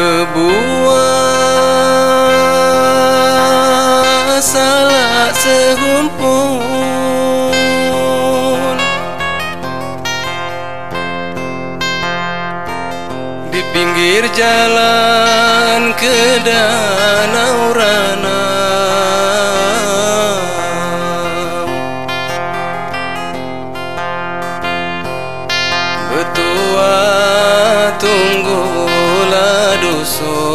berbuat salah sehumpul di pinggir jalan ke danau raya. corazón.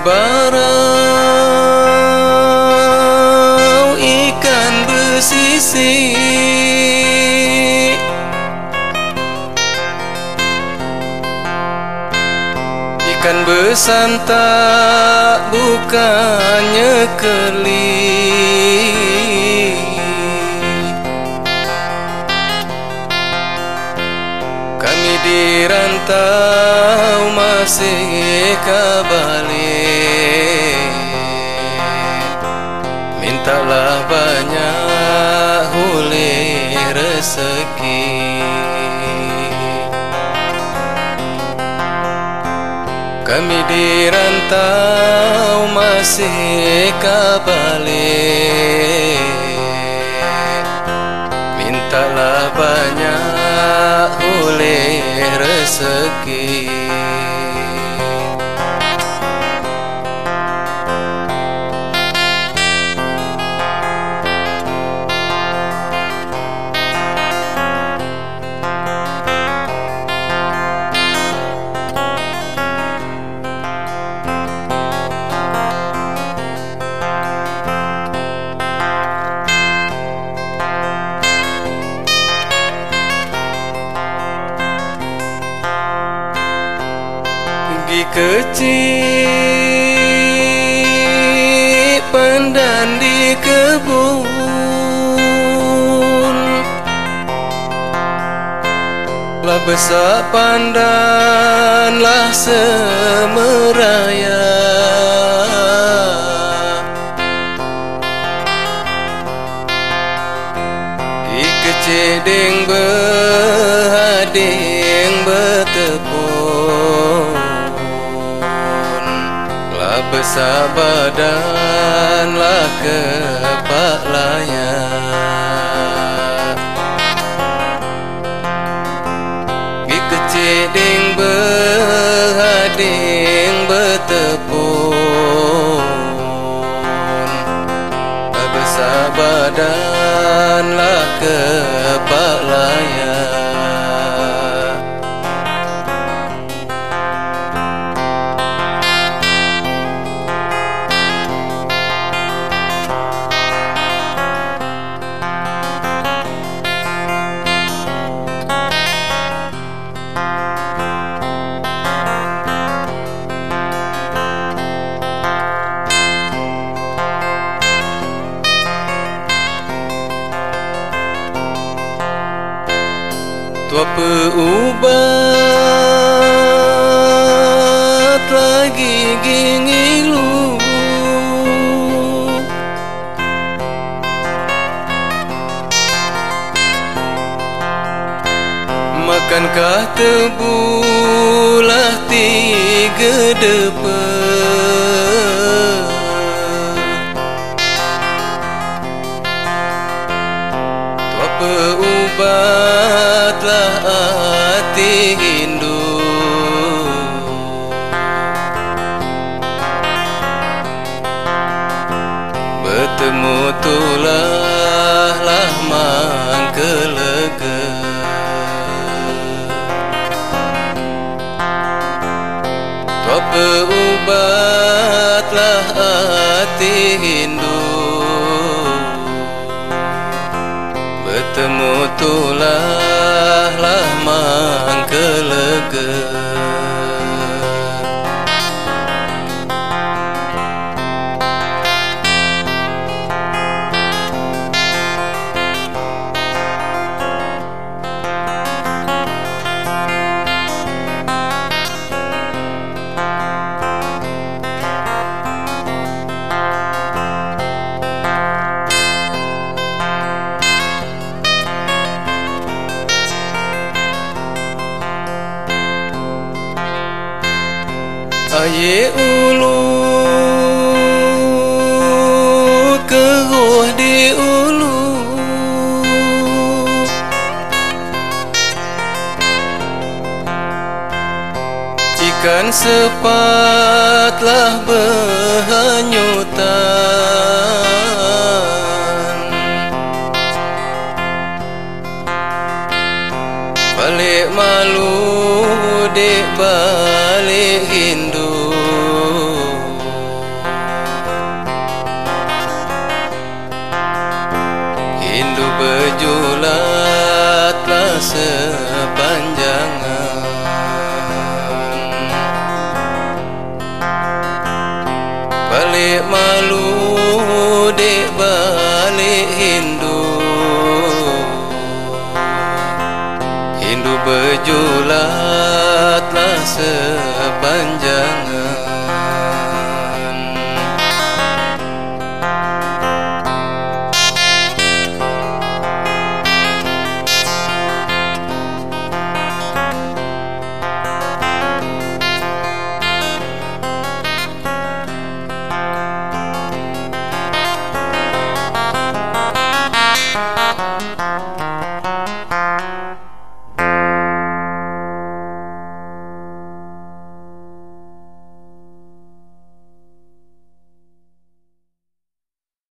Sebarau Ikan bersisi Ikan bersantap bukannya keli. Kami dirantau masih kabalik banyak huli rezeki. Kami dirantau masih kabalik Mintalah banyak huli rezeki kecil pandan di kebun. Lah besar pandan lah semeraya. Di kecedeng berhading Lah besar badan lah kepak layak Di kecedeng berhading bertepun. Lah besar badan lah kepak layak Tua peubat lagi gingilu Makankah tebulah tiga depan peubatlah telah lama kelega ubat ubatlah hati hindu. Bertemu tulah lama kelega Aye ulu keruh di ulu Ikan sepatlah berhanyutan. Balik malu dek balik